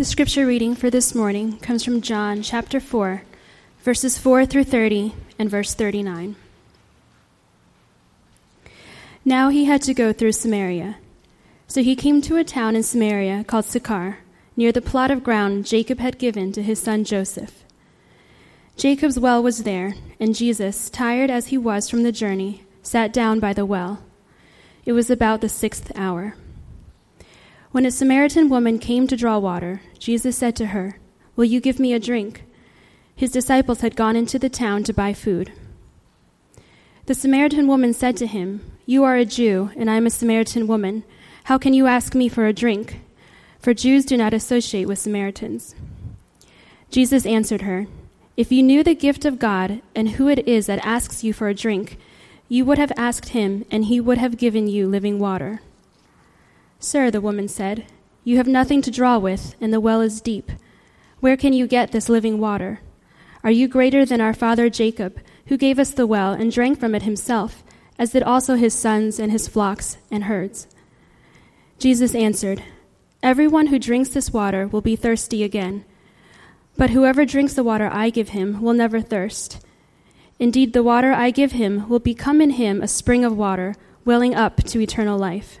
The scripture reading for this morning comes from John chapter 4, verses 4 through 30 and verse 39. Now he had to go through Samaria. So he came to a town in Samaria called Sychar, near the plot of ground Jacob had given to his son Joseph. Jacob's well was there, and Jesus, tired as he was from the journey, sat down by the well. It was about the sixth hour. When a Samaritan woman came to draw water, Jesus said to her, Will you give me a drink? His disciples had gone into the town to buy food. The Samaritan woman said to him, You are a Jew, and I am a Samaritan woman. How can you ask me for a drink? For Jews do not associate with Samaritans. Jesus answered her, If you knew the gift of God and who it is that asks you for a drink, you would have asked him, and he would have given you living water. Sir, the woman said, You have nothing to draw with, and the well is deep. Where can you get this living water? Are you greater than our father Jacob, who gave us the well and drank from it himself, as did also his sons and his flocks and herds? Jesus answered, Everyone who drinks this water will be thirsty again. But whoever drinks the water I give him will never thirst. Indeed, the water I give him will become in him a spring of water, welling up to eternal life.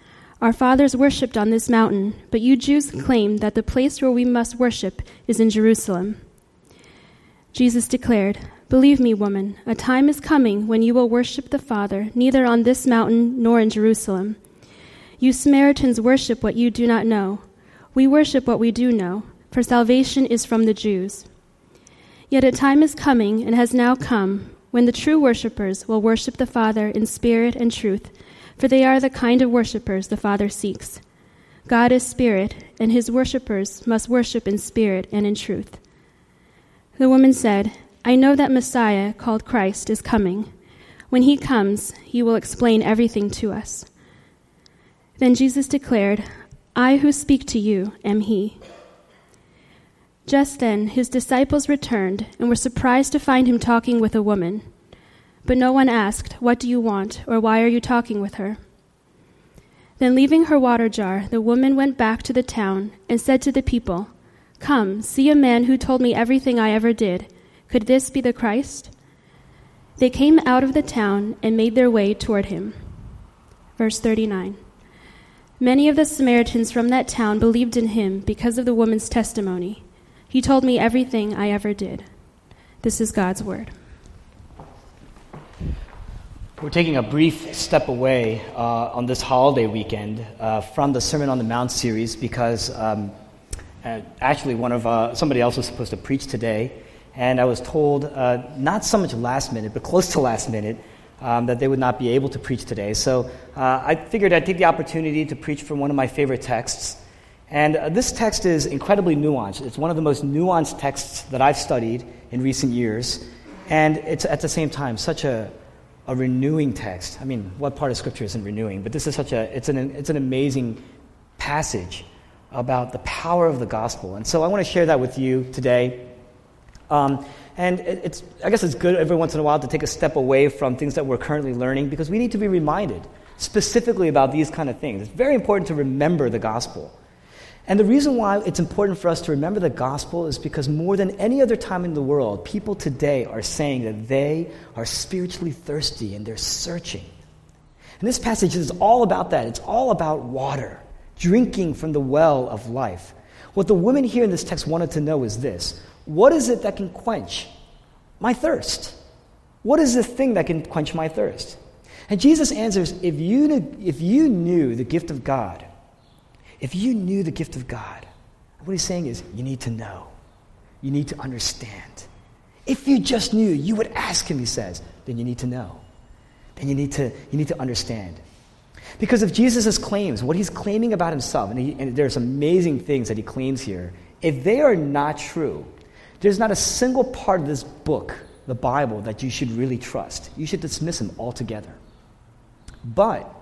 Our fathers worshipped on this mountain, but you Jews claim that the place where we must worship is in Jerusalem. Jesus declared, Believe me, woman, a time is coming when you will worship the Father neither on this mountain nor in Jerusalem. You Samaritans worship what you do not know. We worship what we do know, for salvation is from the Jews. Yet a time is coming, and has now come, when the true worshippers will worship the Father in spirit and truth for they are the kind of worshippers the Father seeks. God is spirit, and his worshippers must worship in spirit and in truth. The woman said, I know that Messiah, called Christ, is coming. When he comes, he will explain everything to us. Then Jesus declared, I who speak to you am he. Just then, his disciples returned and were surprised to find him talking with a woman. But no one asked, What do you want? or Why are you talking with her? Then, leaving her water jar, the woman went back to the town and said to the people, Come, see a man who told me everything I ever did. Could this be the Christ? They came out of the town and made their way toward him. Verse 39 Many of the Samaritans from that town believed in him because of the woman's testimony. He told me everything I ever did. This is God's word. We're taking a brief step away uh, on this holiday weekend uh, from the Sermon on the Mount series because um, uh, actually one of uh, somebody else was supposed to preach today, and I was told uh, not so much last minute, but close to last minute. Um, that they would not be able to preach today. So uh, I figured I'd take the opportunity to preach from one of my favorite texts. And this text is incredibly nuanced. It's one of the most nuanced texts that I've studied in recent years. And it's at the same time such a a renewing text. I mean, what part of Scripture isn't renewing? But this is such a, it's an, it's an amazing passage about the power of the gospel. And so I want to share that with you today. Um, and it's, I guess it's good every once in a while to take a step away from things that we're currently learning because we need to be reminded specifically about these kind of things. It's very important to remember the gospel. And the reason why it's important for us to remember the gospel is because more than any other time in the world, people today are saying that they are spiritually thirsty and they're searching. And this passage is all about that. It's all about water, drinking from the well of life. What the women here in this text wanted to know is this What is it that can quench my thirst? What is the thing that can quench my thirst? And Jesus answers if you, if you knew the gift of God, if you knew the gift of God, what he's saying is you need to know. You need to understand. If you just knew, you would ask him, he says, then you need to know. Then you need to, you need to understand. Because if Jesus' claims, what he's claiming about himself, and, he, and there's amazing things that he claims here, if they are not true, there's not a single part of this book, the Bible, that you should really trust. You should dismiss him altogether. But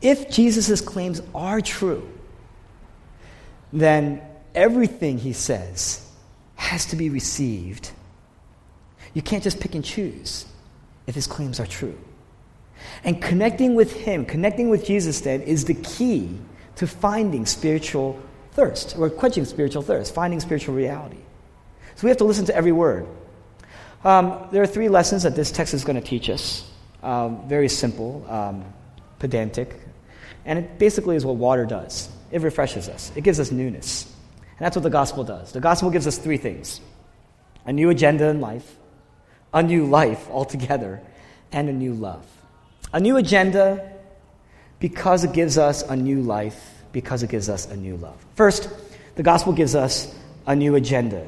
if Jesus' claims are true, then everything he says has to be received. You can't just pick and choose if his claims are true. And connecting with him, connecting with Jesus, then, is the key to finding spiritual thirst, or quenching spiritual thirst, finding spiritual reality. So we have to listen to every word. Um, there are three lessons that this text is going to teach us. Um, very simple, um, pedantic, and it basically is what water does it refreshes us, it gives us newness. And that's what the gospel does. The gospel gives us three things a new agenda in life, a new life altogether, and a new love. A new agenda because it gives us a new life, because it gives us a new love. First, the gospel gives us a new agenda.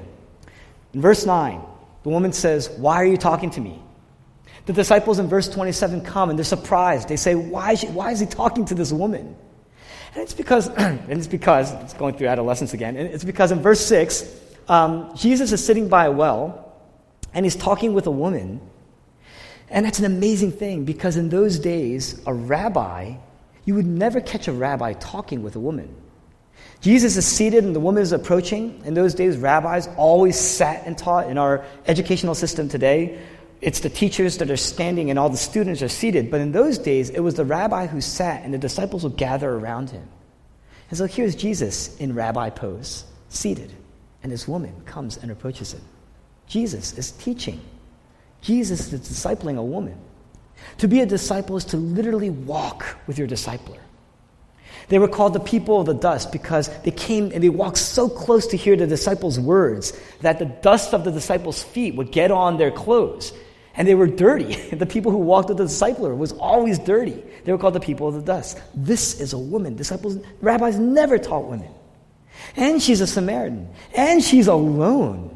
In verse 9, the woman says, Why are you talking to me? The disciples in verse 27 come and they're surprised. They say, Why is, she, why is he talking to this woman? And it's because, and it's because, it's going through adolescence again, and it's because in verse 6, um, Jesus is sitting by a well and he's talking with a woman. And that's an amazing thing because in those days, a rabbi, you would never catch a rabbi talking with a woman. Jesus is seated and the woman is approaching. In those days, rabbis always sat and taught. In our educational system today, it's the teachers that are standing and all the students are seated. But in those days, it was the rabbi who sat and the disciples would gather around him. And so here's Jesus in rabbi pose, seated, and this woman comes and approaches him. Jesus is teaching. Jesus is discipling a woman. To be a disciple is to literally walk with your discipler. They were called the people of the dust because they came and they walked so close to hear the disciples' words that the dust of the disciples' feet would get on their clothes. And they were dirty. The people who walked with the discipler was always dirty. They were called the people of the dust. This is a woman. Disciples, rabbis never taught women. And she's a Samaritan. And she's alone.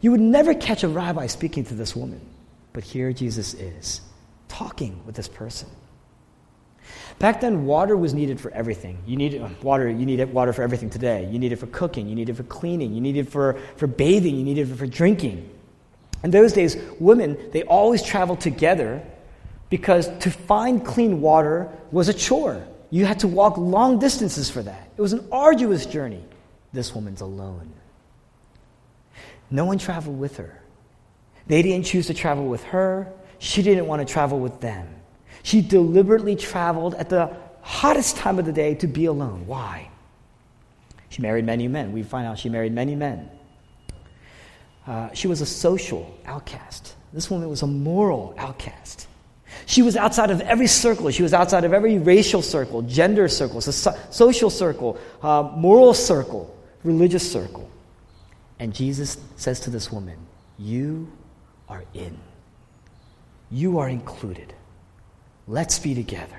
You would never catch a rabbi speaking to this woman. But here Jesus is, talking with this person. Back then, water was needed for everything. You needed uh, water. You needed water for everything today. You need it for cooking. You need it for cleaning. You need it for, for bathing. You need it for drinking. In those days, women they always traveled together because to find clean water was a chore. You had to walk long distances for that. It was an arduous journey. This woman's alone. No one traveled with her. They didn't choose to travel with her. She didn't want to travel with them. She deliberately traveled at the hottest time of the day to be alone. Why? She married many men. We find out she married many men. Uh, she was a social outcast. This woman was a moral outcast. She was outside of every circle. She was outside of every racial circle, gender circle, so- social circle, uh, moral circle, religious circle. And Jesus says to this woman, You are in. You are included. Let's be together.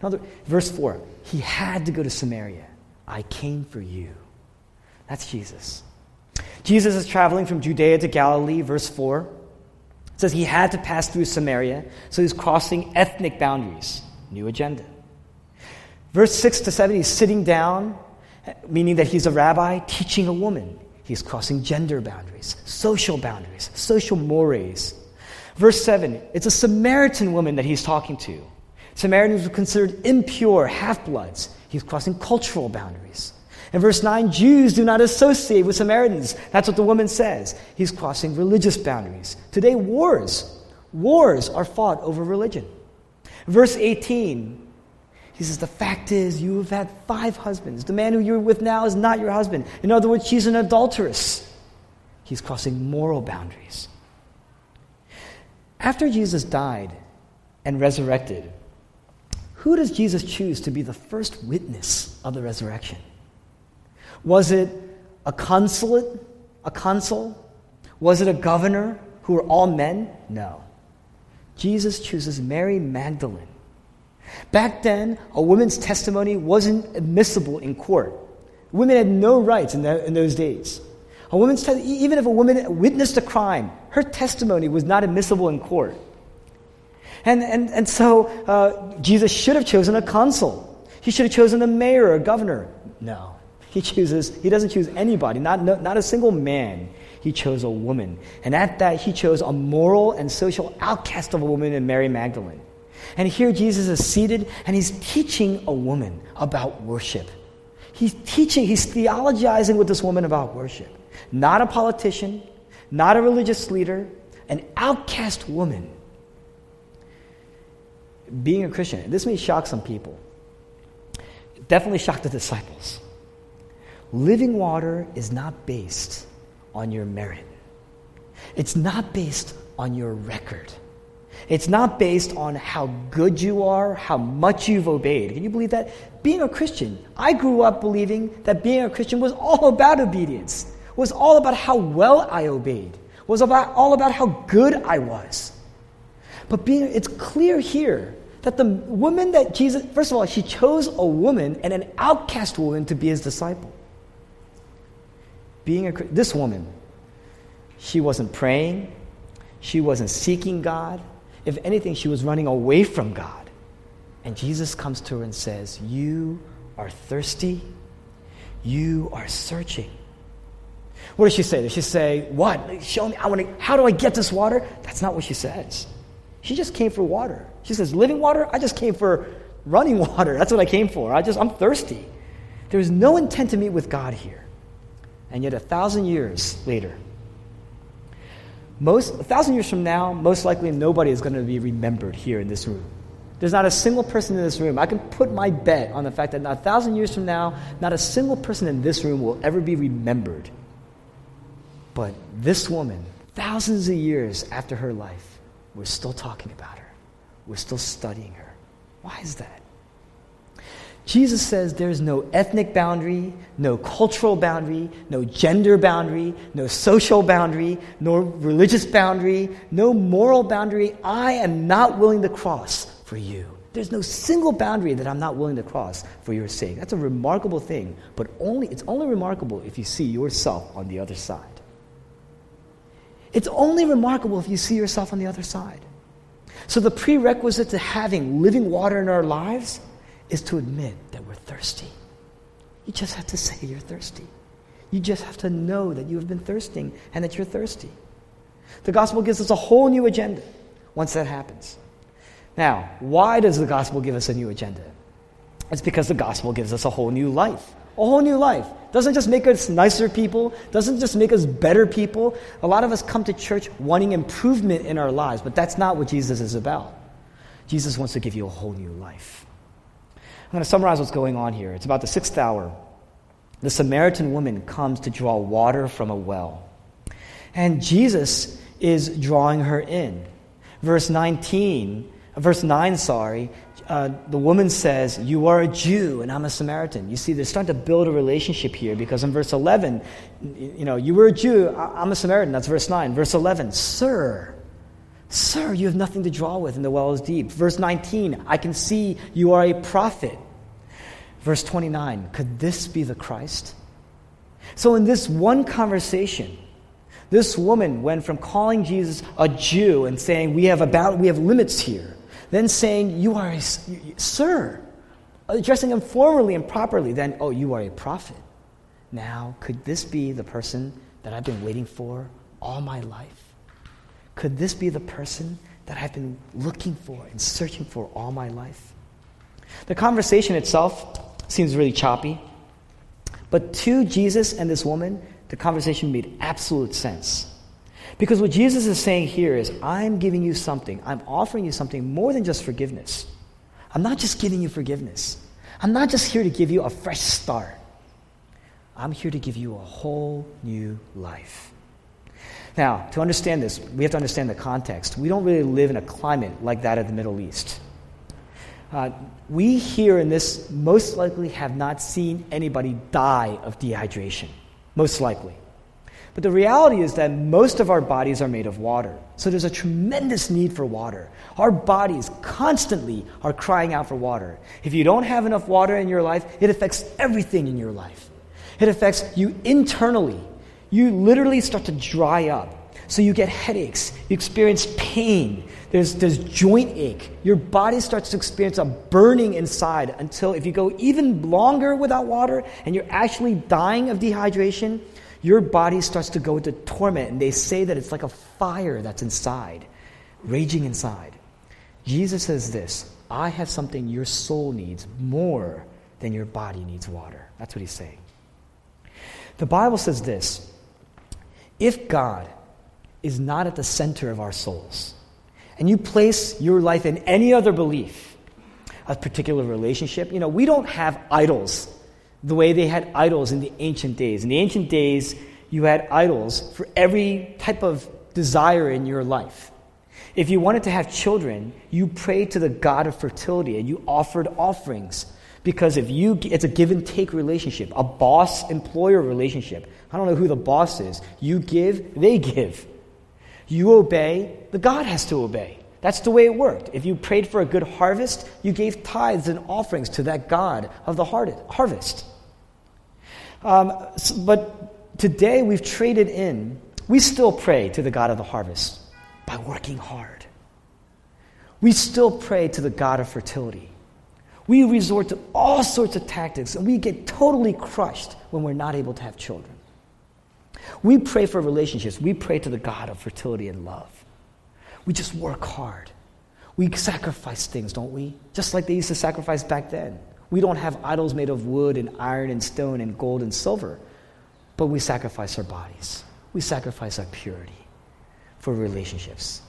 Another, verse 4 He had to go to Samaria. I came for you. That's Jesus. Jesus is traveling from Judea to Galilee, verse 4. It says he had to pass through Samaria, so he's crossing ethnic boundaries. New agenda. Verse 6 to 7, he's sitting down, meaning that he's a rabbi teaching a woman. He's crossing gender boundaries, social boundaries, social mores. Verse 7, it's a Samaritan woman that he's talking to. Samaritans were considered impure, half bloods. He's crossing cultural boundaries. In verse 9, Jews do not associate with Samaritans. That's what the woman says. He's crossing religious boundaries. Today, wars, wars are fought over religion. Verse 18, he says, The fact is, you have had five husbands. The man who you're with now is not your husband. In other words, she's an adulteress. He's crossing moral boundaries. After Jesus died and resurrected, who does Jesus choose to be the first witness of the resurrection? Was it a consulate, a consul? Was it a governor who were all men? No. Jesus chooses Mary Magdalene. Back then, a woman's testimony wasn't admissible in court. Women had no rights in, in those days. A woman's te- even if a woman witnessed a crime, her testimony was not admissible in court. And, and, and so uh, Jesus should have chosen a consul. He should have chosen a mayor or a governor. No. He chooses, he doesn't choose anybody, not, no, not a single man. He chose a woman. And at that, he chose a moral and social outcast of a woman in Mary Magdalene. And here Jesus is seated and he's teaching a woman about worship. He's teaching, he's theologizing with this woman about worship. Not a politician, not a religious leader, an outcast woman. Being a Christian, this may shock some people. Definitely shock the disciples. Living water is not based on your merit, it's not based on your record. It's not based on how good you are, how much you've obeyed. Can you believe that? Being a Christian, I grew up believing that being a Christian was all about obedience, was all about how well I obeyed, was about, all about how good I was. But being, it's clear here that the woman that Jesus, first of all, she chose a woman and an outcast woman to be his disciple. Being a, this woman, she wasn't praying, she wasn't seeking God. If anything, she was running away from God. And Jesus comes to her and says, You are thirsty, you are searching. What does she say? Does she say, What? Show me, I want to, how do I get this water? That's not what she says. She just came for water. She says, Living water? I just came for running water. That's what I came for. I just, I'm thirsty. There's no intent to meet with God here. And yet, a thousand years later, most, a thousand years from now, most likely nobody is going to be remembered here in this room. There's not a single person in this room. I can put my bet on the fact that a thousand years from now, not a single person in this room will ever be remembered. But this woman, thousands of years after her life, we're still talking about her. We're still studying her. Why is that? Jesus says there's no ethnic boundary, no cultural boundary, no gender boundary, no social boundary, no religious boundary, no moral boundary I am not willing to cross for you. There's no single boundary that I'm not willing to cross for your sake. That's a remarkable thing, but only it's only remarkable if you see yourself on the other side. It's only remarkable if you see yourself on the other side. So the prerequisite to having living water in our lives is to admit that we're thirsty. You just have to say you're thirsty. You just have to know that you have been thirsting and that you're thirsty. The gospel gives us a whole new agenda once that happens. Now, why does the gospel give us a new agenda? It's because the gospel gives us a whole new life. A whole new life. Doesn't just make us nicer people, doesn't just make us better people. A lot of us come to church wanting improvement in our lives, but that's not what Jesus is about. Jesus wants to give you a whole new life. I'm going to summarize what's going on here. It's about the sixth hour. The Samaritan woman comes to draw water from a well. And Jesus is drawing her in. Verse 19, verse 9, sorry, uh, the woman says, You are a Jew and I'm a Samaritan. You see, they're starting to build a relationship here because in verse 11, you know, you were a Jew, I'm a Samaritan. That's verse 9. Verse 11, Sir, Sir, you have nothing to draw with, and the well is deep. Verse 19, I can see you are a prophet. Verse 29, could this be the Christ? So, in this one conversation, this woman went from calling Jesus a Jew and saying, We have, about, we have limits here, then saying, You are a sir, addressing him formally and properly, then, Oh, you are a prophet. Now, could this be the person that I've been waiting for all my life? Could this be the person that I've been looking for and searching for all my life? The conversation itself seems really choppy, but to Jesus and this woman, the conversation made absolute sense. Because what Jesus is saying here is, I'm giving you something, I'm offering you something more than just forgiveness. I'm not just giving you forgiveness, I'm not just here to give you a fresh start. I'm here to give you a whole new life. Now, to understand this, we have to understand the context. We don't really live in a climate like that of the Middle East. Uh, we here in this most likely have not seen anybody die of dehydration, most likely. But the reality is that most of our bodies are made of water. So there's a tremendous need for water. Our bodies constantly are crying out for water. If you don't have enough water in your life, it affects everything in your life. It affects you internally you literally start to dry up. So you get headaches, you experience pain, there's, there's joint ache. Your body starts to experience a burning inside until if you go even longer without water and you're actually dying of dehydration, your body starts to go into torment. And they say that it's like a fire that's inside, raging inside. Jesus says this I have something your soul needs more than your body needs water. That's what he's saying. The Bible says this if God is not at the center of our souls, and you place your life in any other belief, a particular relationship, you know, we don't have idols the way they had idols in the ancient days. In the ancient days, you had idols for every type of desire in your life. If you wanted to have children, you prayed to the God of fertility and you offered offerings. Because if you, it's a give and take relationship, a boss employer relationship. I don't know who the boss is. You give, they give. You obey, the God has to obey. That's the way it worked. If you prayed for a good harvest, you gave tithes and offerings to that God of the harvest. Um, but today we've traded in, we still pray to the God of the harvest by working hard. We still pray to the God of fertility. We resort to all sorts of tactics and we get totally crushed when we're not able to have children. We pray for relationships. We pray to the God of fertility and love. We just work hard. We sacrifice things, don't we? Just like they used to sacrifice back then. We don't have idols made of wood and iron and stone and gold and silver, but we sacrifice our bodies. We sacrifice our purity for relationships.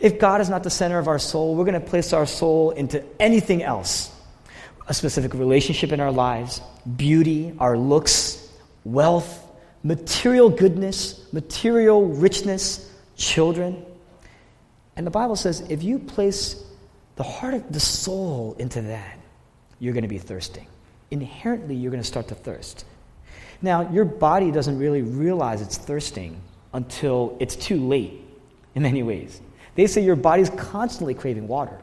If God is not the center of our soul, we're going to place our soul into anything else a specific relationship in our lives, beauty, our looks, wealth, material goodness, material richness, children. And the Bible says if you place the heart of the soul into that, you're going to be thirsting. Inherently, you're going to start to thirst. Now, your body doesn't really realize it's thirsting until it's too late in many ways. They say your body's constantly craving water.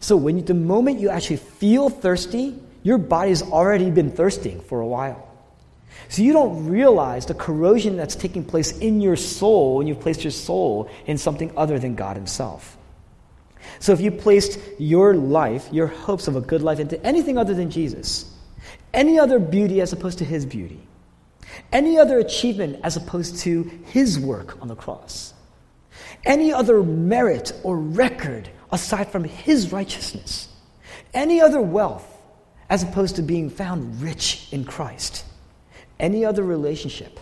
So, when you, the moment you actually feel thirsty, your body's already been thirsting for a while. So you don't realize the corrosion that's taking place in your soul when you've placed your soul in something other than God Himself. So if you placed your life, your hopes of a good life into anything other than Jesus, any other beauty as opposed to His beauty, any other achievement as opposed to His work on the cross, any other merit or record aside from His righteousness, any other wealth as opposed to being found rich in Christ any other relationship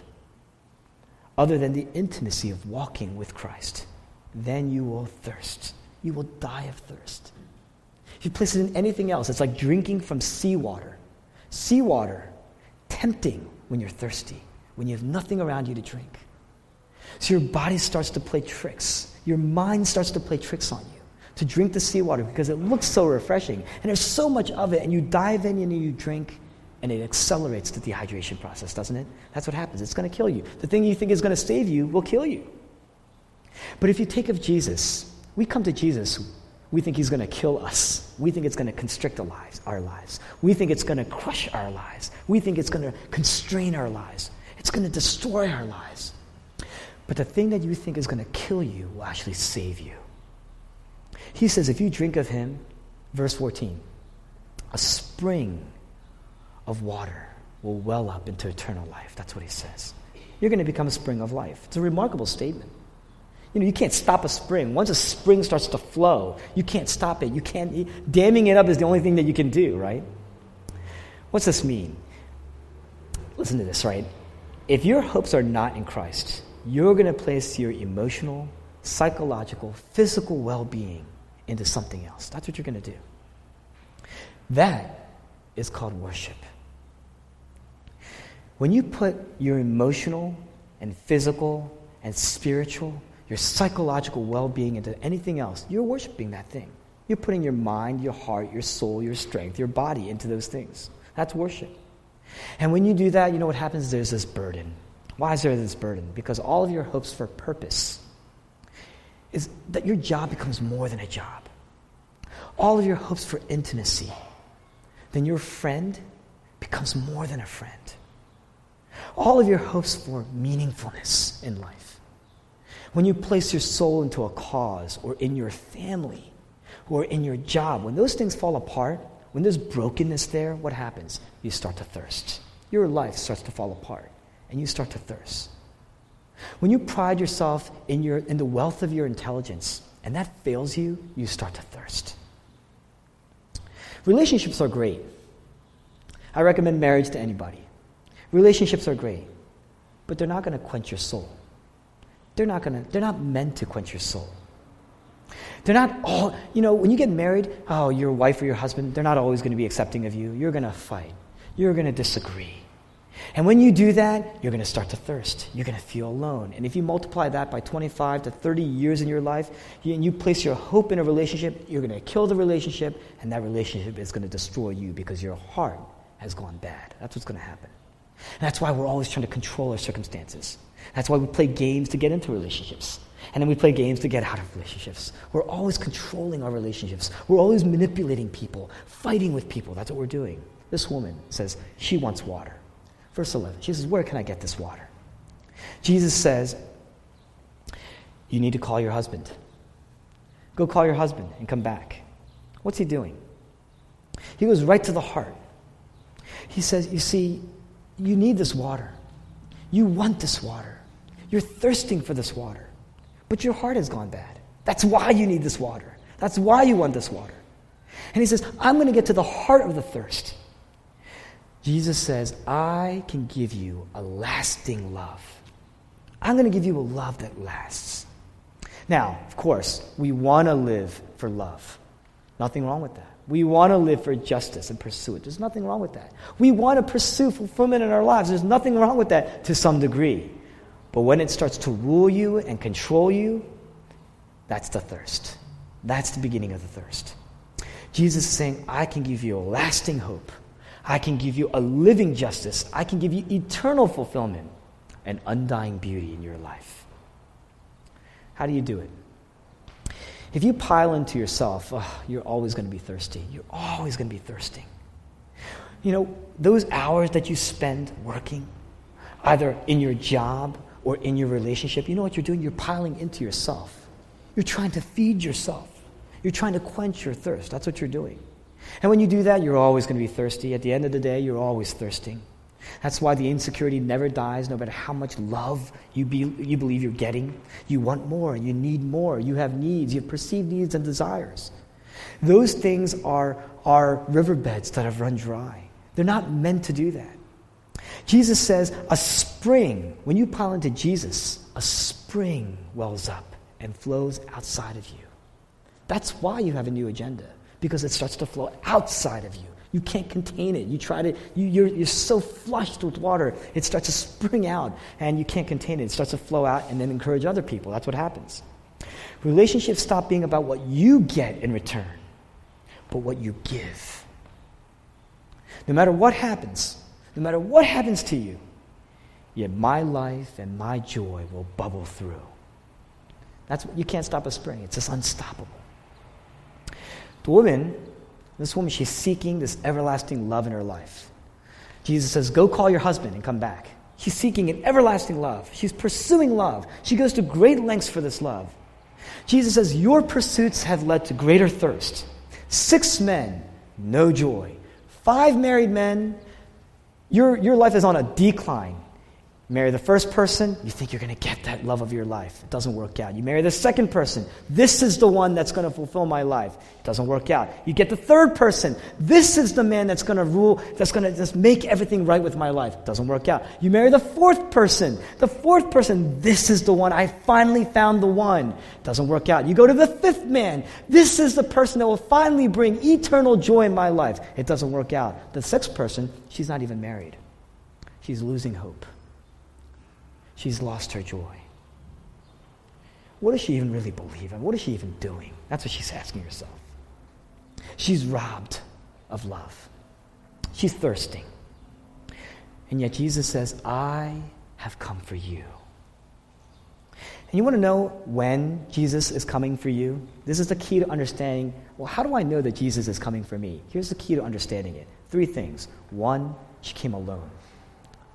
other than the intimacy of walking with Christ, then you will thirst. You will die of thirst. If you place it in anything else, it's like drinking from seawater. Seawater, tempting when you're thirsty, when you have nothing around you to drink. So your body starts to play tricks. Your mind starts to play tricks on you to drink the seawater because it looks so refreshing. And there's so much of it, and you dive in and you drink, and it accelerates the dehydration process, doesn't it? That's what happens. It's going to kill you. The thing you think is going to save you will kill you. But if you take of Jesus, we come to Jesus, we think he's going to kill us. We think it's going to constrict our lives, our lives. We think it's going to crush our lives. We think it's going to constrain our lives. It's going to destroy our lives. But the thing that you think is going to kill you will actually save you. He says, if you drink of him, verse 14, a spring of water will well up into eternal life. That's what he says. You're going to become a spring of life. It's a remarkable statement. You know, you can't stop a spring. Once a spring starts to flow, you can't stop it. You can't, damming it up is the only thing that you can do, right? What's this mean? Listen to this, right? If your hopes are not in Christ, you're going to place your emotional, psychological, physical well being into something else. That's what you're going to do. That is called worship. When you put your emotional and physical and spiritual, your psychological well being into anything else, you're worshiping that thing. You're putting your mind, your heart, your soul, your strength, your body into those things. That's worship. And when you do that, you know what happens? There's this burden. Why is there this burden? Because all of your hopes for purpose is that your job becomes more than a job. All of your hopes for intimacy, then your friend becomes more than a friend all of your hopes for meaningfulness in life when you place your soul into a cause or in your family or in your job, when those things fall apart, when there's brokenness there, what happens? You start to thirst. Your life starts to fall apart and you start to thirst. When you pride yourself in, your, in the wealth of your intelligence and that fails you, you start to thirst. Relationships are great. I recommend marriage to anybody. Relationships are great, but they're not going to quench your soul. They're not going to, they're not meant to quench your soul. They're not all, you know, when you get married, oh, your wife or your husband, they're not always going to be accepting of you. You're going to fight. You're going to disagree. And when you do that, you're going to start to thirst. You're going to feel alone. And if you multiply that by 25 to 30 years in your life, and you place your hope in a relationship, you're going to kill the relationship, and that relationship is going to destroy you because your heart has gone bad. That's what's going to happen. And that's why we're always trying to control our circumstances. That's why we play games to get into relationships. And then we play games to get out of relationships. We're always controlling our relationships. We're always manipulating people, fighting with people. That's what we're doing. This woman says she wants water. Verse 11, she says, Where can I get this water? Jesus says, You need to call your husband. Go call your husband and come back. What's he doing? He goes right to the heart. He says, You see, you need this water. You want this water. You're thirsting for this water. But your heart has gone bad. That's why you need this water. That's why you want this water. And he says, I'm going to get to the heart of the thirst. Jesus says, I can give you a lasting love. I'm going to give you a love that lasts. Now, of course, we want to live for love. Nothing wrong with that. We want to live for justice and pursue it. There's nothing wrong with that. We want to pursue fulfillment in our lives. There's nothing wrong with that to some degree. But when it starts to rule you and control you, that's the thirst. That's the beginning of the thirst. Jesus is saying, I can give you a lasting hope. I can give you a living justice. I can give you eternal fulfillment and undying beauty in your life. How do you do it? If you pile into yourself, oh, you're always going to be thirsty. You're always going to be thirsting. You know, those hours that you spend working, either in your job or in your relationship, you know what you're doing? You're piling into yourself. You're trying to feed yourself. You're trying to quench your thirst. That's what you're doing. And when you do that, you're always going to be thirsty. At the end of the day, you're always thirsting. That's why the insecurity never dies, no matter how much love you, be, you believe you're getting. You want more, you need more, you have needs, you have perceived needs and desires. Those things are, are riverbeds that have run dry. They're not meant to do that. Jesus says, a spring, when you pile into Jesus, a spring wells up and flows outside of you. That's why you have a new agenda, because it starts to flow outside of you. You can't contain it. You try to, you, you're, you're so flushed with water, it starts to spring out, and you can't contain it. It starts to flow out and then encourage other people. That's what happens. Relationships stop being about what you get in return, but what you give. No matter what happens, no matter what happens to you, yet my life and my joy will bubble through. That's you can't stop a spring. It's just unstoppable. The woman this woman, she's seeking this everlasting love in her life. Jesus says, Go call your husband and come back. She's seeking an everlasting love. She's pursuing love. She goes to great lengths for this love. Jesus says, Your pursuits have led to greater thirst. Six men, no joy. Five married men, your, your life is on a decline marry the first person, you think you're going to get that love of your life. It doesn't work out. You marry the second person, this is the one that's going to fulfill my life. It doesn't work out. You get the third person, this is the man that's going to rule, that's going to just make everything right with my life. It doesn't work out. You marry the fourth person, the fourth person, this is the one. I finally found the one. It doesn't work out. You go to the fifth man, this is the person that will finally bring eternal joy in my life. It doesn't work out. The sixth person, she's not even married. She's losing hope she's lost her joy. What does she even really believe in? What is she even doing? That's what she's asking herself. She's robbed of love. She's thirsting. And yet Jesus says, I have come for you. And you want to know when Jesus is coming for you? This is the key to understanding well, how do I know that Jesus is coming for me? Here's the key to understanding it three things. One, she came alone.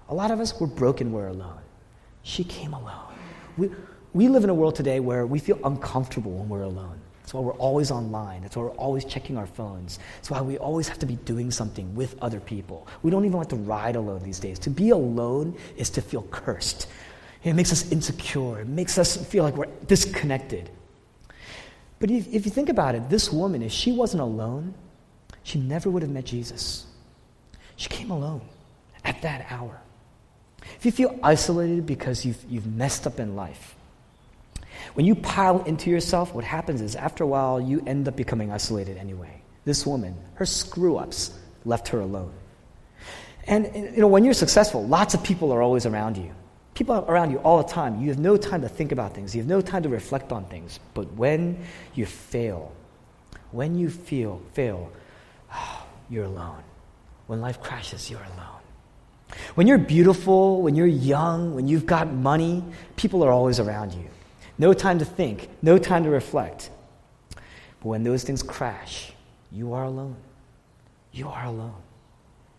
A lot of us, we're broken, we're alone. She came alone. We, we live in a world today where we feel uncomfortable when we're alone. That's why we're always online. That's why we're always checking our phones. That's why we always have to be doing something with other people. We don't even like to ride alone these days. To be alone is to feel cursed. It makes us insecure. It makes us feel like we're disconnected. But if, if you think about it, this woman, if she wasn't alone, she never would have met Jesus. She came alone at that hour. If you feel isolated because you've, you've messed up in life, when you pile into yourself, what happens is after a while, you end up becoming isolated anyway. This woman, her screw ups left her alone. And, you know, when you're successful, lots of people are always around you. People are around you all the time. You have no time to think about things. You have no time to reflect on things. But when you fail, when you feel fail, you're alone. When life crashes, you're alone. When you're beautiful, when you're young, when you've got money, people are always around you no time to think, no time to reflect. But when those things crash, you are alone. You are alone.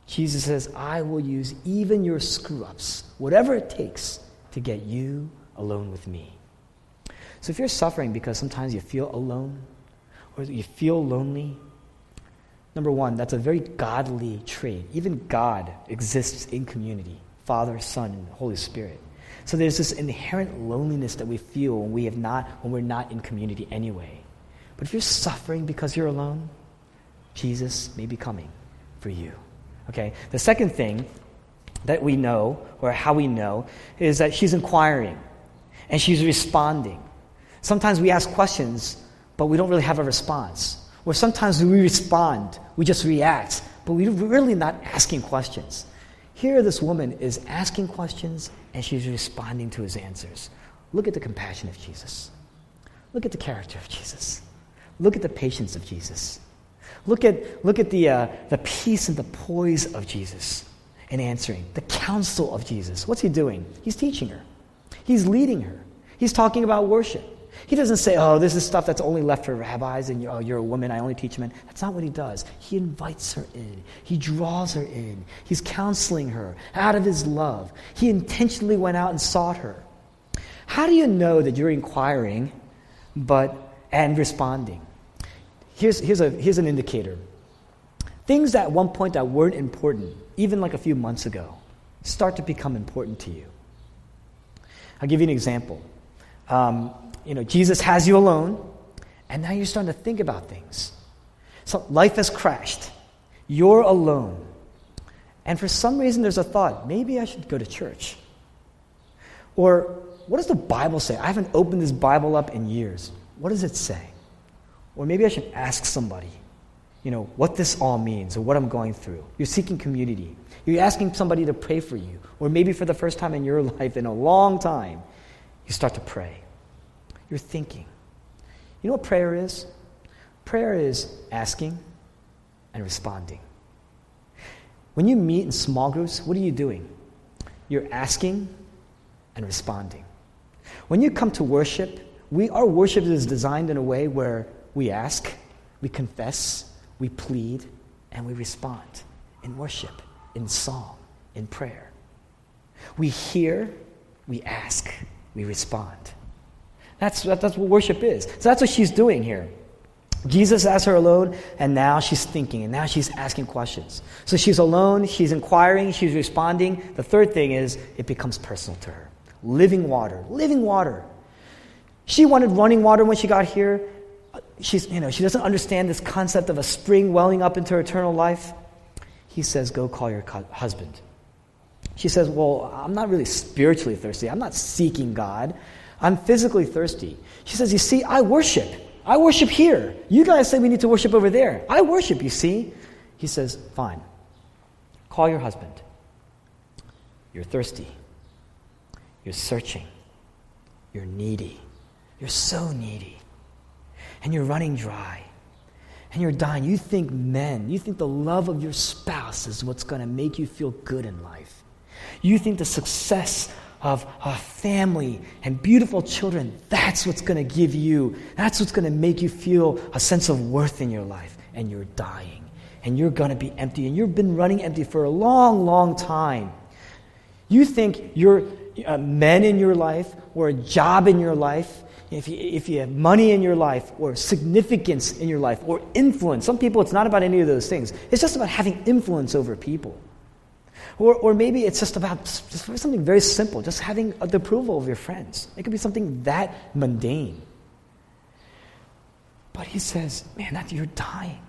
Jesus says, I will use even your screw ups, whatever it takes, to get you alone with me. So if you're suffering because sometimes you feel alone or you feel lonely, number one, that's a very godly trait. Even God exists in community Father, Son, and Holy Spirit. So there's this inherent loneliness that we feel when we have not when we're not in community anyway. But if you're suffering because you're alone, Jesus may be coming for you. Okay? The second thing that we know, or how we know, is that she's inquiring and she's responding. Sometimes we ask questions, but we don't really have a response. Or sometimes we respond, we just react, but we're really not asking questions. Here, this woman is asking questions and she's responding to his answers. Look at the compassion of Jesus. Look at the character of Jesus. Look at the patience of Jesus. Look at, look at the, uh, the peace and the poise of Jesus in answering. The counsel of Jesus. What's he doing? He's teaching her, he's leading her, he's talking about worship. He doesn't say, oh, this is stuff that's only left for rabbis and oh, you're a woman, I only teach men. That's not what he does. He invites her in, he draws her in, he's counseling her out of his love. He intentionally went out and sought her. How do you know that you're inquiring but and responding? Here's, here's, a, here's an indicator. Things that at one point that weren't important, even like a few months ago, start to become important to you. I'll give you an example. Um, you know, Jesus has you alone, and now you're starting to think about things. So life has crashed. You're alone. And for some reason, there's a thought maybe I should go to church. Or what does the Bible say? I haven't opened this Bible up in years. What does it say? Or maybe I should ask somebody, you know, what this all means or what I'm going through. You're seeking community. You're asking somebody to pray for you. Or maybe for the first time in your life in a long time, you start to pray. You're thinking. You know what prayer is? Prayer is asking and responding. When you meet in small groups, what are you doing? You're asking and responding. When you come to worship, we, our worship is designed in a way where we ask, we confess, we plead, and we respond in worship, in song, in prayer. We hear, we ask, we respond. That's, that's what worship is. So that's what she's doing here. Jesus asked her alone, and now she's thinking, and now she's asking questions. So she's alone, she's inquiring, she's responding. The third thing is it becomes personal to her. Living water, living water. She wanted running water when she got here. She's, you know, she doesn't understand this concept of a spring welling up into eternal life. He says, Go call your husband. She says, Well, I'm not really spiritually thirsty. I'm not seeking God. I'm physically thirsty. She says, You see, I worship. I worship here. You guys say we need to worship over there. I worship, you see. He says, Fine. Call your husband. You're thirsty. You're searching. You're needy. You're so needy. And you're running dry. And you're dying. You think men, you think the love of your spouse is what's going to make you feel good in life. You think the success of a family and beautiful children, that's what's going to give you, that's what's going to make you feel a sense of worth in your life. And you're dying. And you're going to be empty. And you've been running empty for a long, long time. You think your uh, men in your life or a job in your life, if you, if you have money in your life or significance in your life or influence, some people it's not about any of those things. It's just about having influence over people. Or, or maybe it's just about just something very simple, just having the approval of your friends. It could be something that mundane. But he says, man, that you're dying.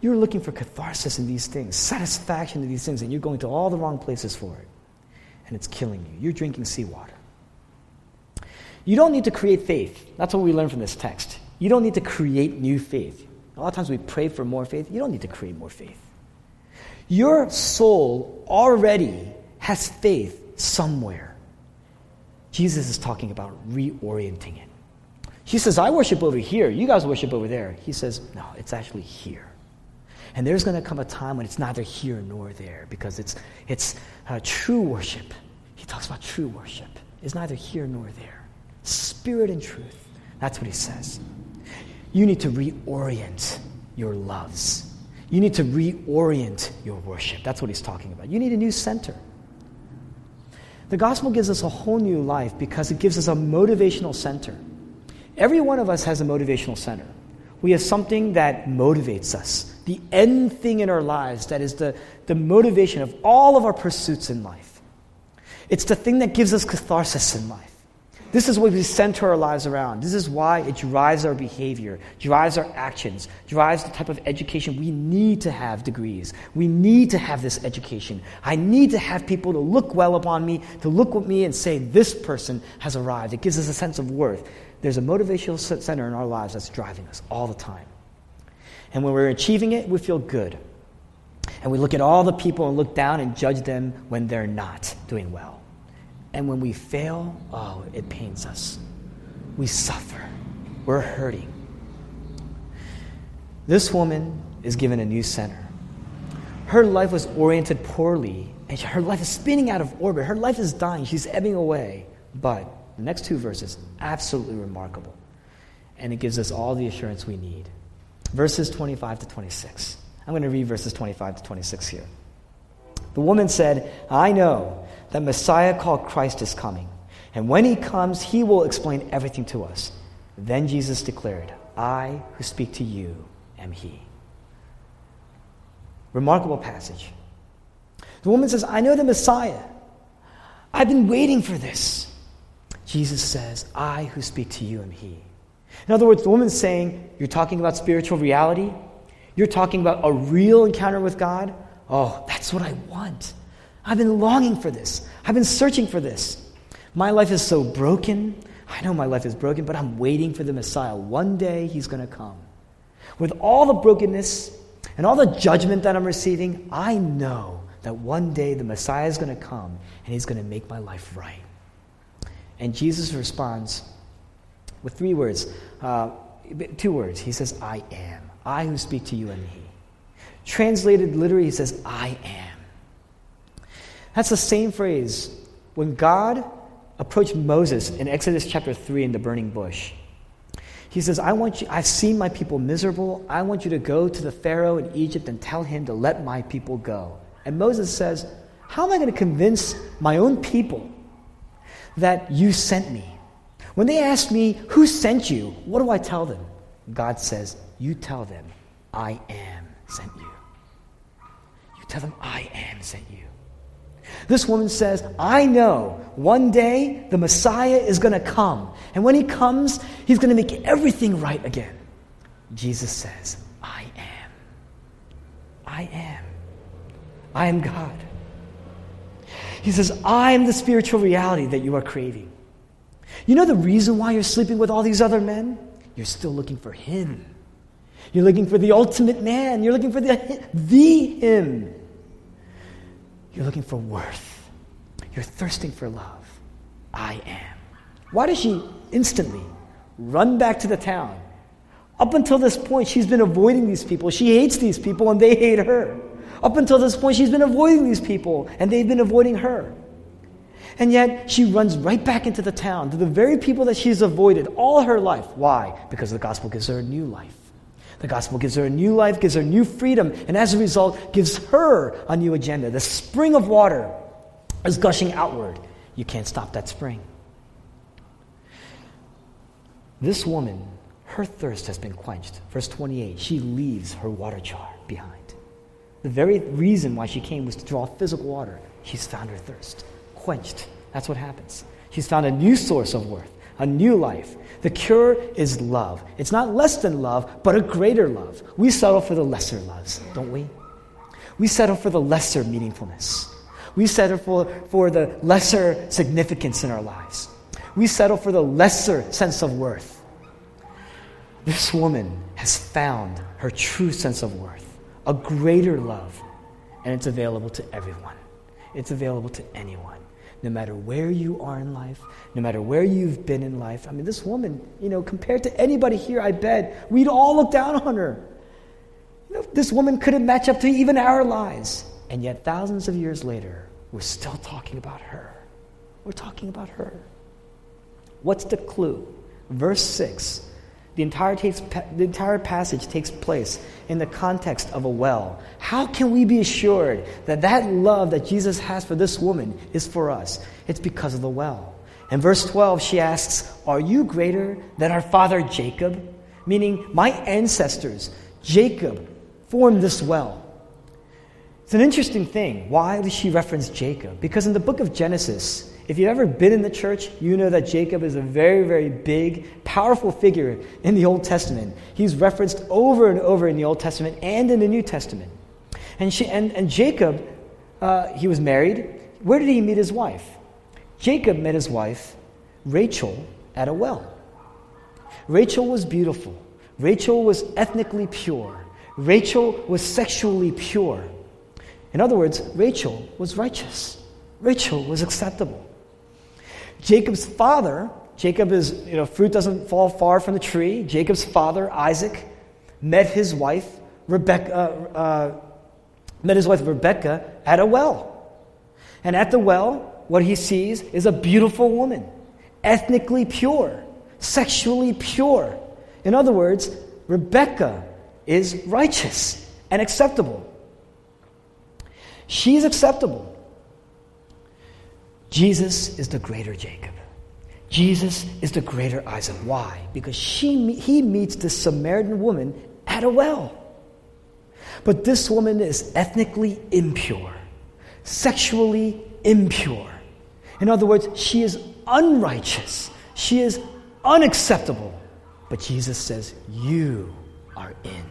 You're looking for catharsis in these things, satisfaction in these things, and you're going to all the wrong places for it. And it's killing you. You're drinking seawater. You don't need to create faith. That's what we learn from this text. You don't need to create new faith. A lot of times we pray for more faith. You don't need to create more faith. Your soul already has faith somewhere. Jesus is talking about reorienting it. He says, I worship over here. You guys worship over there. He says, no, it's actually here. And there's going to come a time when it's neither here nor there because it's, it's uh, true worship. He talks about true worship. It's neither here nor there. Spirit and truth. That's what he says. You need to reorient your loves. You need to reorient your worship. That's what he's talking about. You need a new center. The gospel gives us a whole new life because it gives us a motivational center. Every one of us has a motivational center. We have something that motivates us, the end thing in our lives that is the, the motivation of all of our pursuits in life. It's the thing that gives us catharsis in life. This is what we center our lives around. This is why it drives our behavior, drives our actions, drives the type of education we need to have degrees. We need to have this education. I need to have people to look well upon me, to look at me and say, this person has arrived. It gives us a sense of worth. There's a motivational center in our lives that's driving us all the time. And when we're achieving it, we feel good. And we look at all the people and look down and judge them when they're not doing well. And when we fail, oh, it pains us. We suffer. We're hurting. This woman is given a new center. Her life was oriented poorly, and her life is spinning out of orbit. Her life is dying. She's ebbing away. But the next two verses, absolutely remarkable. And it gives us all the assurance we need. Verses 25 to 26. I'm going to read verses 25 to 26 here. The woman said, I know that Messiah called Christ is coming. And when he comes, he will explain everything to us. Then Jesus declared, I who speak to you am he. Remarkable passage. The woman says, I know the Messiah. I've been waiting for this. Jesus says, I who speak to you am he. In other words, the woman's saying, You're talking about spiritual reality? You're talking about a real encounter with God? Oh, that's what I want. I've been longing for this. I've been searching for this. My life is so broken. I know my life is broken, but I'm waiting for the Messiah. One day he's going to come. With all the brokenness and all the judgment that I'm receiving, I know that one day the Messiah is going to come and he's going to make my life right. And Jesus responds with three words, uh, two words. He says, I am. I who speak to you and He. Translated literally, He says, I am. That's the same phrase when God approached Moses in Exodus chapter 3 in the burning bush. He says, I want you, I've seen my people miserable. I want you to go to the Pharaoh in Egypt and tell him to let my people go. And Moses says, How am I going to convince my own people that you sent me? When they ask me, Who sent you? What do I tell them? God says, You tell them, I am sent you. You tell them, I am sent you. This woman says, I know one day the Messiah is going to come. And when he comes, he's going to make everything right again. Jesus says, I am. I am. I am God. He says, I am the spiritual reality that you are craving. You know the reason why you're sleeping with all these other men? You're still looking for Him. You're looking for the ultimate man. You're looking for the, the Him. You're looking for worth. You're thirsting for love. I am. Why does she instantly run back to the town? Up until this point, she's been avoiding these people. She hates these people and they hate her. Up until this point, she's been avoiding these people and they've been avoiding her. And yet, she runs right back into the town to the very people that she's avoided all her life. Why? Because the gospel gives her a new life. The gospel gives her a new life, gives her new freedom, and as a result, gives her a new agenda. The spring of water is gushing outward. You can't stop that spring. This woman, her thirst has been quenched. Verse 28 she leaves her water jar behind. The very reason why she came was to draw physical water. She's found her thirst quenched. That's what happens. She's found a new source of worth, a new life. The cure is love. It's not less than love, but a greater love. We settle for the lesser loves, don't we? We settle for the lesser meaningfulness. We settle for, for the lesser significance in our lives. We settle for the lesser sense of worth. This woman has found her true sense of worth, a greater love, and it's available to everyone. It's available to anyone no matter where you are in life, no matter where you've been in life. I mean, this woman, you know, compared to anybody here, I bet, we'd all look down on her. You know, this woman couldn't match up to even our lives. And yet, thousands of years later, we're still talking about her. We're talking about her. What's the clue? Verse 6 the entire, takes, the entire passage takes place in the context of a well. How can we be assured that that love that Jesus has for this woman is for us? It's because of the well. In verse 12, she asks, Are you greater than our father Jacob? Meaning, my ancestors, Jacob, formed this well. It's an interesting thing. Why does she reference Jacob? Because in the book of Genesis, if you've ever been in the church, you know that Jacob is a very, very big, powerful figure in the Old Testament. He's referenced over and over in the Old Testament and in the New Testament. And, she, and, and Jacob, uh, he was married. Where did he meet his wife? Jacob met his wife, Rachel, at a well. Rachel was beautiful. Rachel was ethnically pure. Rachel was sexually pure. In other words, Rachel was righteous. Rachel was acceptable. Jacob's father, Jacob is, you know, fruit doesn't fall far from the tree. Jacob's father, Isaac, met his wife, Rebecca, uh, uh, met his wife Rebecca at a well. And at the well, what he sees is a beautiful woman, ethnically pure, sexually pure. In other words, Rebecca is righteous and acceptable. She's acceptable. Jesus is the greater Jacob. Jesus is the greater Isaac. Why? Because she, he meets this Samaritan woman at a well. But this woman is ethnically impure, sexually impure. In other words, she is unrighteous, she is unacceptable. But Jesus says, You are in.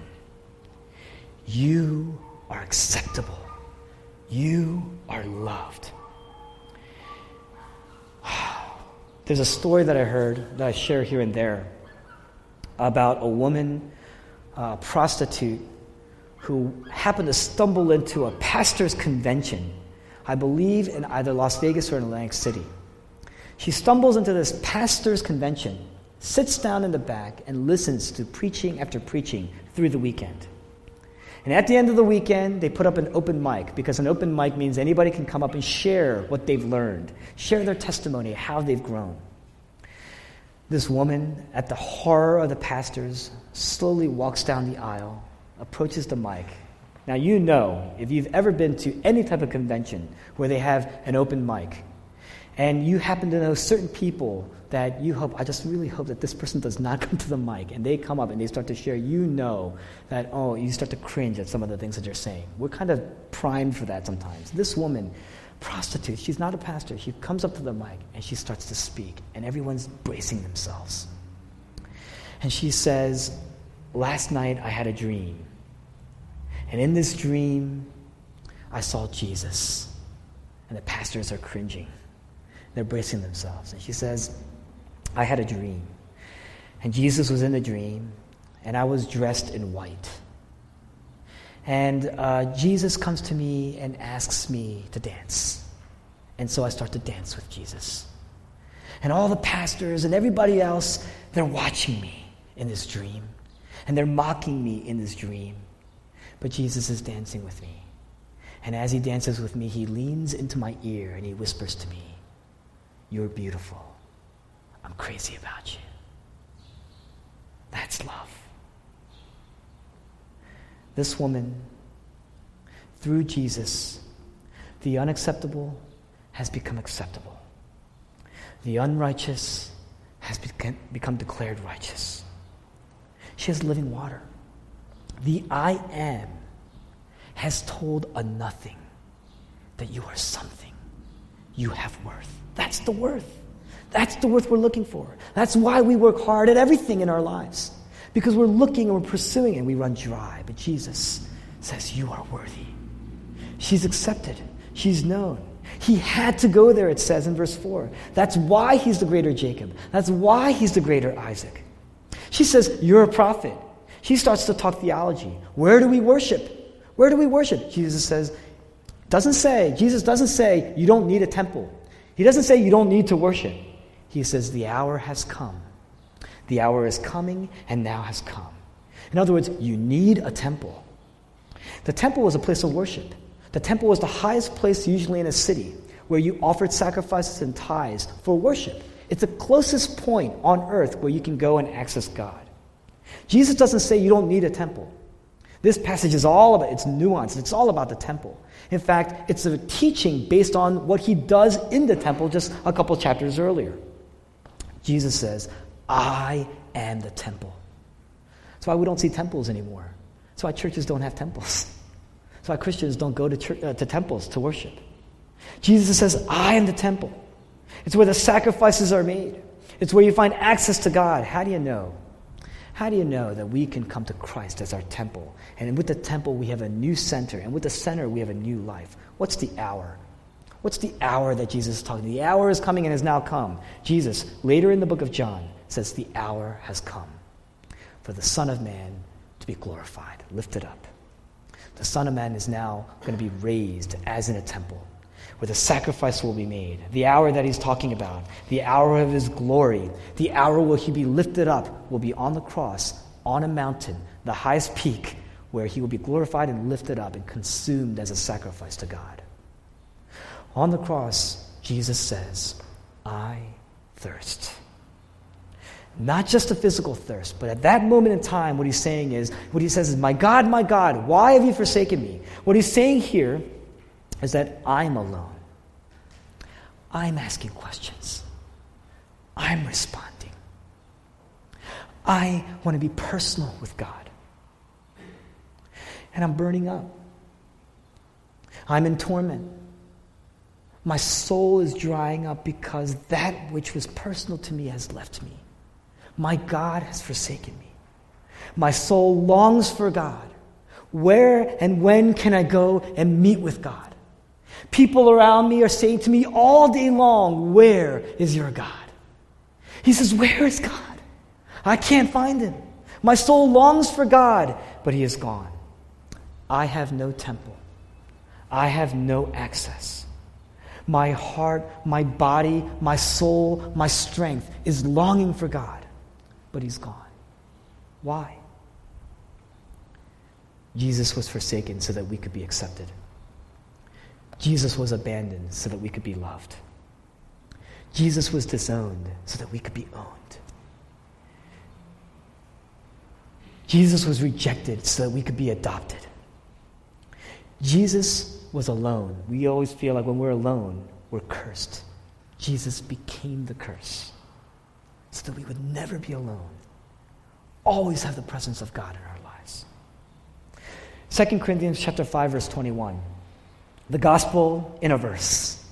You are acceptable. You are loved. There's a story that I heard that I share here and there about a woman, a prostitute, who happened to stumble into a pastor's convention, I believe in either Las Vegas or in Atlantic City. She stumbles into this pastor's convention, sits down in the back, and listens to preaching after preaching through the weekend. And at the end of the weekend, they put up an open mic because an open mic means anybody can come up and share what they've learned, share their testimony, how they've grown. This woman, at the horror of the pastors, slowly walks down the aisle, approaches the mic. Now, you know, if you've ever been to any type of convention where they have an open mic, and you happen to know certain people that you hope, I just really hope that this person does not come to the mic and they come up and they start to share, you know that, oh, you start to cringe at some of the things that you're saying. We're kind of primed for that sometimes. This woman, prostitute, she's not a pastor. She comes up to the mic and she starts to speak, and everyone's bracing themselves. And she says, Last night I had a dream. And in this dream, I saw Jesus. And the pastors are cringing. They're bracing themselves. And she says, I had a dream. And Jesus was in the dream, and I was dressed in white. And uh, Jesus comes to me and asks me to dance. And so I start to dance with Jesus. And all the pastors and everybody else, they're watching me in this dream. And they're mocking me in this dream. But Jesus is dancing with me. And as he dances with me, he leans into my ear and he whispers to me, You're beautiful. I'm crazy about you. That's love. This woman, through Jesus, the unacceptable, has become acceptable. The unrighteous has become declared righteous. She has living water. The I am has told a nothing that you are something. You have worth. That's the worth. That's the worth we're looking for. That's why we work hard at everything in our lives. Because we're looking and we're pursuing and we run dry. But Jesus says, You are worthy. She's accepted. She's known. He had to go there, it says in verse 4. That's why he's the greater Jacob. That's why he's the greater Isaac. She says, You're a prophet. She starts to talk theology. Where do we worship? Where do we worship? Jesus says, doesn't say, Jesus doesn't say you don't need a temple. He doesn't say you don't need to worship. He says the hour has come. The hour is coming and now has come. In other words, you need a temple. The temple was a place of worship. The temple was the highest place, usually in a city, where you offered sacrifices and tithes for worship. It's the closest point on earth where you can go and access God. Jesus doesn't say you don't need a temple. This passage is all about it's nuanced. It's all about the temple. In fact, it's a teaching based on what he does in the temple just a couple chapters earlier. Jesus says, "I am the temple." That's why we don't see temples anymore. That's why churches don't have temples. That's why Christians don't go to, church, uh, to temples to worship. Jesus says, I am the temple. It's where the sacrifices are made, it's where you find access to God. How do you know? How do you know that we can come to Christ as our temple? And with the temple, we have a new center. And with the center, we have a new life. What's the hour? What's the hour that Jesus is talking? The hour is coming and has now come. Jesus, later in the book of John, says, The hour has come for the Son of Man to be glorified, lifted up. The Son of Man is now going to be raised as in a temple where the sacrifice will be made. The hour that he's talking about, the hour of his glory, the hour where he be lifted up, will be on the cross, on a mountain, the highest peak, where he will be glorified and lifted up and consumed as a sacrifice to God. On the cross, Jesus says, I thirst. Not just a physical thirst, but at that moment in time, what he's saying is, what he says is, My God, my God, why have you forsaken me? What he's saying here is that I'm alone. I'm asking questions. I'm responding. I want to be personal with God. And I'm burning up. I'm in torment. My soul is drying up because that which was personal to me has left me. My God has forsaken me. My soul longs for God. Where and when can I go and meet with God? People around me are saying to me all day long, Where is your God? He says, Where is God? I can't find him. My soul longs for God, but he is gone. I have no temple. I have no access. My heart, my body, my soul, my strength is longing for God, but he's gone. Why? Jesus was forsaken so that we could be accepted. Jesus was abandoned so that we could be loved. Jesus was disowned so that we could be owned. Jesus was rejected so that we could be adopted. Jesus was alone. We always feel like when we're alone, we're cursed. Jesus became the curse so that we would never be alone. Always have the presence of God in our lives. 2 Corinthians chapter 5 verse 21 the gospel in a verse.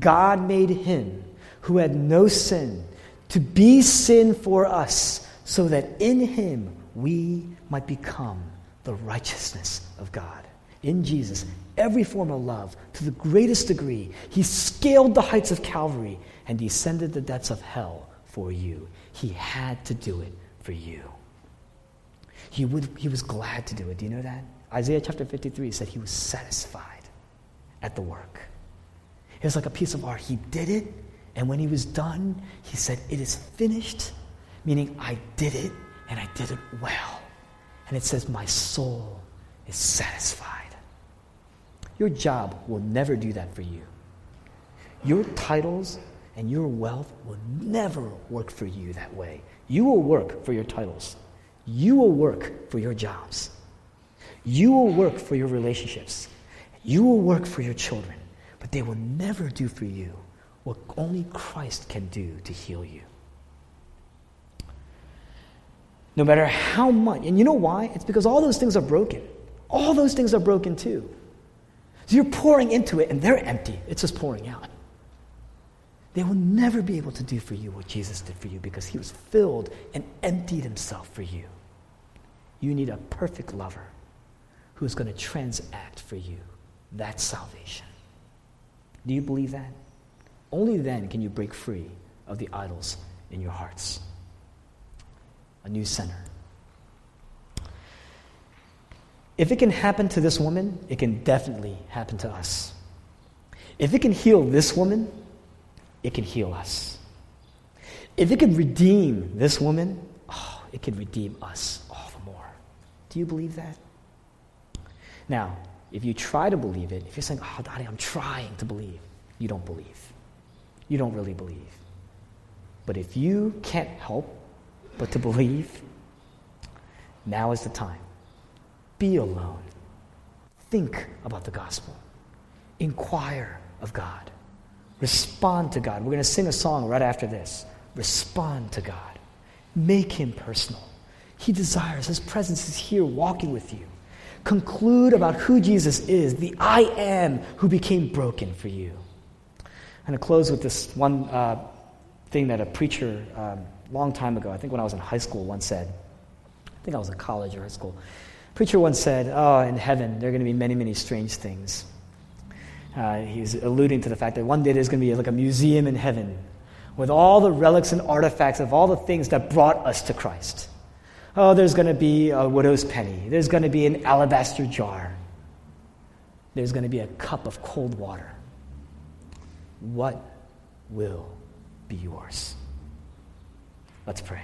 God made him who had no sin to be sin for us, so that in him we might become the righteousness of God. In Jesus, every form of love, to the greatest degree, he scaled the heights of Calvary and descended the depths of hell for you. He had to do it for you. He, would, he was glad to do it. Do you know that? Isaiah chapter 53 said he was satisfied at the work. It was like a piece of art. He did it, and when he was done, he said, It is finished, meaning I did it, and I did it well. And it says, My soul is satisfied. Your job will never do that for you. Your titles and your wealth will never work for you that way. You will work for your titles. You will work for your jobs. You will work for your relationships. You will work for your children, but they will never do for you what only Christ can do to heal you. No matter how much, and you know why? It's because all those things are broken. All those things are broken too. So you're pouring into it and they're empty. It's just pouring out. They will never be able to do for you what Jesus did for you because he was filled and emptied himself for you. You need a perfect lover who is going to transact for you. That's salvation. Do you believe that? Only then can you break free of the idols in your hearts. A new center. If it can happen to this woman, it can definitely happen to us. If it can heal this woman, it can heal us. If it can redeem this woman, oh, it can redeem us all the more. Do you believe that? Now, if you try to believe it, if you're saying, oh, Daddy, I'm trying to believe, you don't believe. You don't really believe. But if you can't help but to believe, now is the time. Be alone. Think about the gospel. Inquire of God. Respond to God. We're going to sing a song right after this. Respond to God. Make Him personal. He desires, His presence is here walking with you. Conclude about who Jesus is, the I am who became broken for you. I'm going to close with this one uh, thing that a preacher um, long time ago, I think when I was in high school, once said. I think I was in college or high school. A preacher once said, Oh, in heaven, there are going to be many, many strange things. Uh, he's alluding to the fact that one day there's going to be like a museum in heaven with all the relics and artifacts of all the things that brought us to Christ. Oh, there's going to be a widow's penny. There's going to be an alabaster jar. There's going to be a cup of cold water what will be yours? Let's pray.